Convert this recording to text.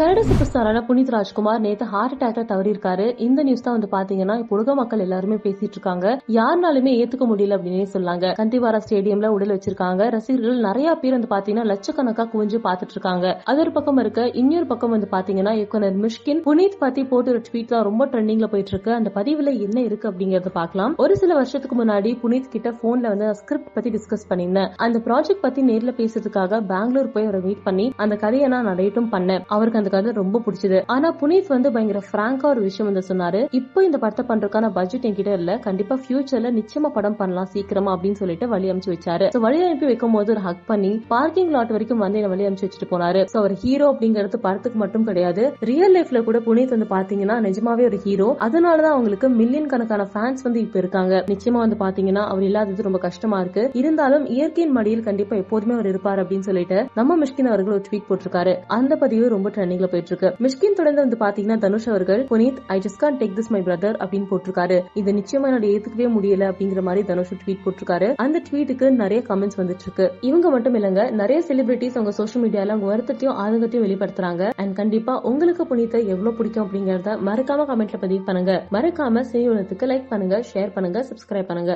Kannada super ஸ்டாரான புனித் ராஜ்குமார் நேத்து heart அட்டாக்ல தவறியிருக்காரு. இந்த நியூஸ் தான் வந்து பாத்தீங்கன்னா இப்போ உலக மக்கள் எல்லாருமே பேசிட்டு இருக்காங்க. யாருனாலுமே ஏத்துக்க முடியல அப்படின்னே சொல்லாங்க கந்திவாரா ஸ்டேடியம்ல உடல் வச்சிருக்காங்க. ரசிகர்கள் நிறைய பேர் வந்து பாத்தீங்கன்னா லட்சக்கணக்கா குவிஞ்சு பாத்துட்டு இருக்காங்க. அது ஒரு பக்கம் இருக்க. இன்னொரு பக்கம் வந்து பாத்தீங்கன்னா இயக்குனர் மிஷ்கின் புனித் பத்தி போட்டு ஒரு ட்வீட் ரொம்ப ட்ரெண்டிங்ல போயிட்டு இருக்கு. அந்த பதிவுல என்ன இருக்கு அப்படிங்கறத பார்க்கலாம் ஒரு சில வருஷத்துக்கு முன்னாடி புனித் கிட்ட போன்ல வந்து ஸ்கிரிப்ட் பத்தி டிஸ்கஸ் பண்ணியிருந்தேன். அந்த ப்ராஜெக்ட் பத்தி நேர்ல பேசுறதுக்காக பெங்களூர் போய் அவரை மீட் பண்ணி அந்த கதையை நான் நடைட்டும் பண்ணேன். அவருக்கு அந்த கதை ரொம்ப பிடிச்சது. ஆனா புனீத் வந்து பயங்கர பிராங்கா ஒரு விஷயம் வந்து சொன்னாரு. இப்போ இந்த படத்தை பண்றதுக்கான பட்ஜெட் என்கிட்ட இல்ல. கண்டிப்பா ஃபியூச்சர்ல நிச்சயமா படம் பண்ணலாம் சீக்கிரமா அப்படின்னு சொல்லிட்டு வழி அனுப்பிச்சு வச்சாரு. வழி அனுப்பி வைக்கும் போது ஒரு ஹக் பண்ணி பார்க்கிங் லாட் வரைக்கும் வந்து என்ன வழி அனுப்பிச்சு வச்சுட்டு போனாரு. சோ அவர் ஹீரோ அப்படிங்கிறது படத்துக்கு மட்டும் கிடையாது. ரியல் லைஃப்ல கூட புனீத் வந்து பாத்தீங்கன்னா நிஜமாவே ஒரு ஹீரோ அதனாலதான் அவங்களுக்கு மில்லியன் கணக்கான ஃபேன்ஸ் வந்து இப்ப இருக்காங்க. நிச்சயமா வந்து பாத்தீங்கன்னா அவர் இல்லாதது ரொம்ப கஷ்டமா இருக்கு. இருந்தாலும் இயற்கையின் மடியில் கண்டிப்பா எப்போதுமே அவர் இருப்பார் அப்படின்னு சொல்லிட்டு நம்ம மிஷ்கின் அவர்கள் ஒரு ட்வீட் போட்டிருக்காரு. அந்த பதிவு ரொம்ப ட்ரெண்டிங் ட்ரெண்டிங்ல போயிட்டு இருக்கு மிஷ்கின் தொடர்ந்து வந்து பாத்தீங்கன்னா தனுஷ் அவர்கள் Puneeth I just can't take this my brother அப்படின்னு போட்டிருக்காரு. இது நிச்சயமா என்னோட ஏத்துக்கவே முடியல அப்படிங்கிற மாதிரி தனுஷ் ட்வீட் போட்டிருக்காரு. அந்த ட்வீட்டுக்கு நிறைய கமெண்ட்ஸ் வந்துட்டு இருக்கு இவங்க மட்டும் இல்லங்க நிறைய செலிபிரிட்டிஸ் அவங்க சோஷியல் மீடியால அவங்க வருத்தத்தையும் ஆதங்கத்தையும் வெளிப்படுத்துறாங்க. அண்ட் கண்டிப்பா உங்களுக்கு புனித்தை எவ்வளவு பிடிக்கும் அப்படிங்கறத மறக்காம கமெண்ட்ல பதிவு பண்ணுங்க. மறக்காம செய்யுலத்துக்கு லைக் பண்ணுங்க ஷேர் பண்ணுங்க சப்ஸ்கிரைப் பண்ணுங்க.